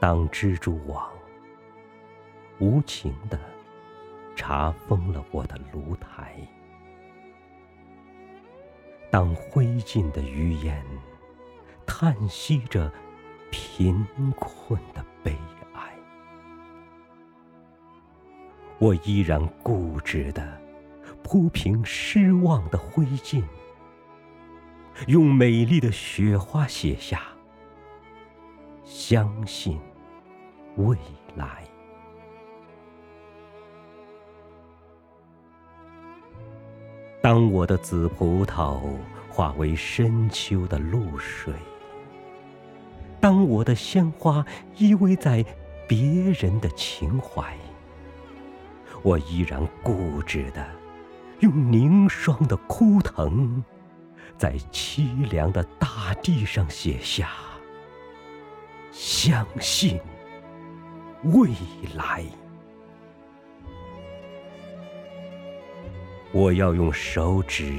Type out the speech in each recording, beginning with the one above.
当蜘蛛网无情地查封了我的炉台，当灰烬的余烟叹息着贫困的悲哀，我依然固执地铺平失望的灰烬，用美丽的雪花写下。相信未来。当我的紫葡萄化为深秋的露水，当我的鲜花依偎在别人的情怀，我依然固执的用凝霜的枯藤，在凄凉的大地上写下。相信未来，我要用手指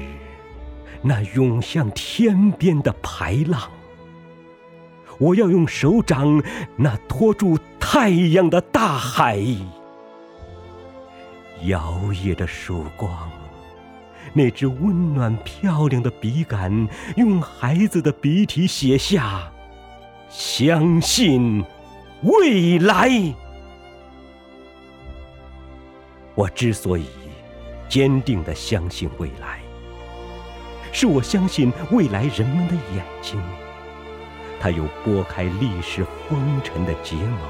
那涌向天边的排浪，我要用手掌那托住太阳的大海，摇曳着曙光，那只温暖漂亮的笔杆，用孩子的笔体写下。相信未来。我之所以坚定的相信未来，是我相信未来人们的眼睛，它有拨开历史风尘的睫毛，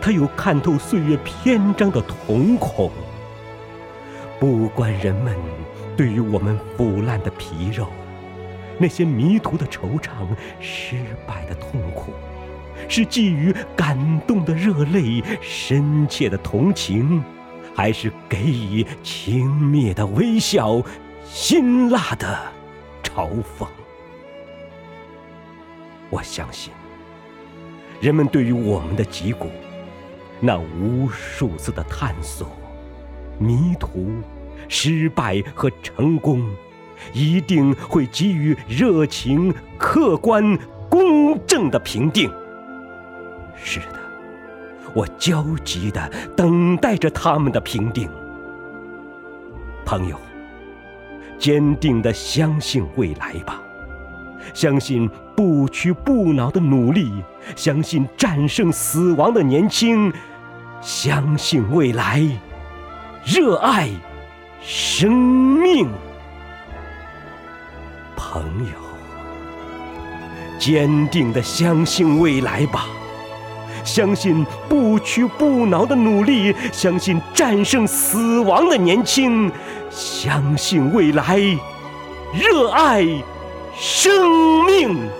它有看透岁月篇章的瞳孔。不管人们对于我们腐烂的皮肉。那些迷途的惆怅，失败的痛苦，是寄予感动的热泪，深切的同情，还是给予轻蔑的微笑，辛辣的嘲讽？我相信，人们对于我们的脊骨，那无数次的探索、迷途、失败和成功。一定会给予热情、客观、公正的评定。是的，我焦急地等待着他们的评定。朋友，坚定地相信未来吧，相信不屈不挠的努力，相信战胜死亡的年轻，相信未来，热爱生命。朋友，坚定的相信未来吧，相信不屈不挠的努力，相信战胜死亡的年轻，相信未来，热爱生命。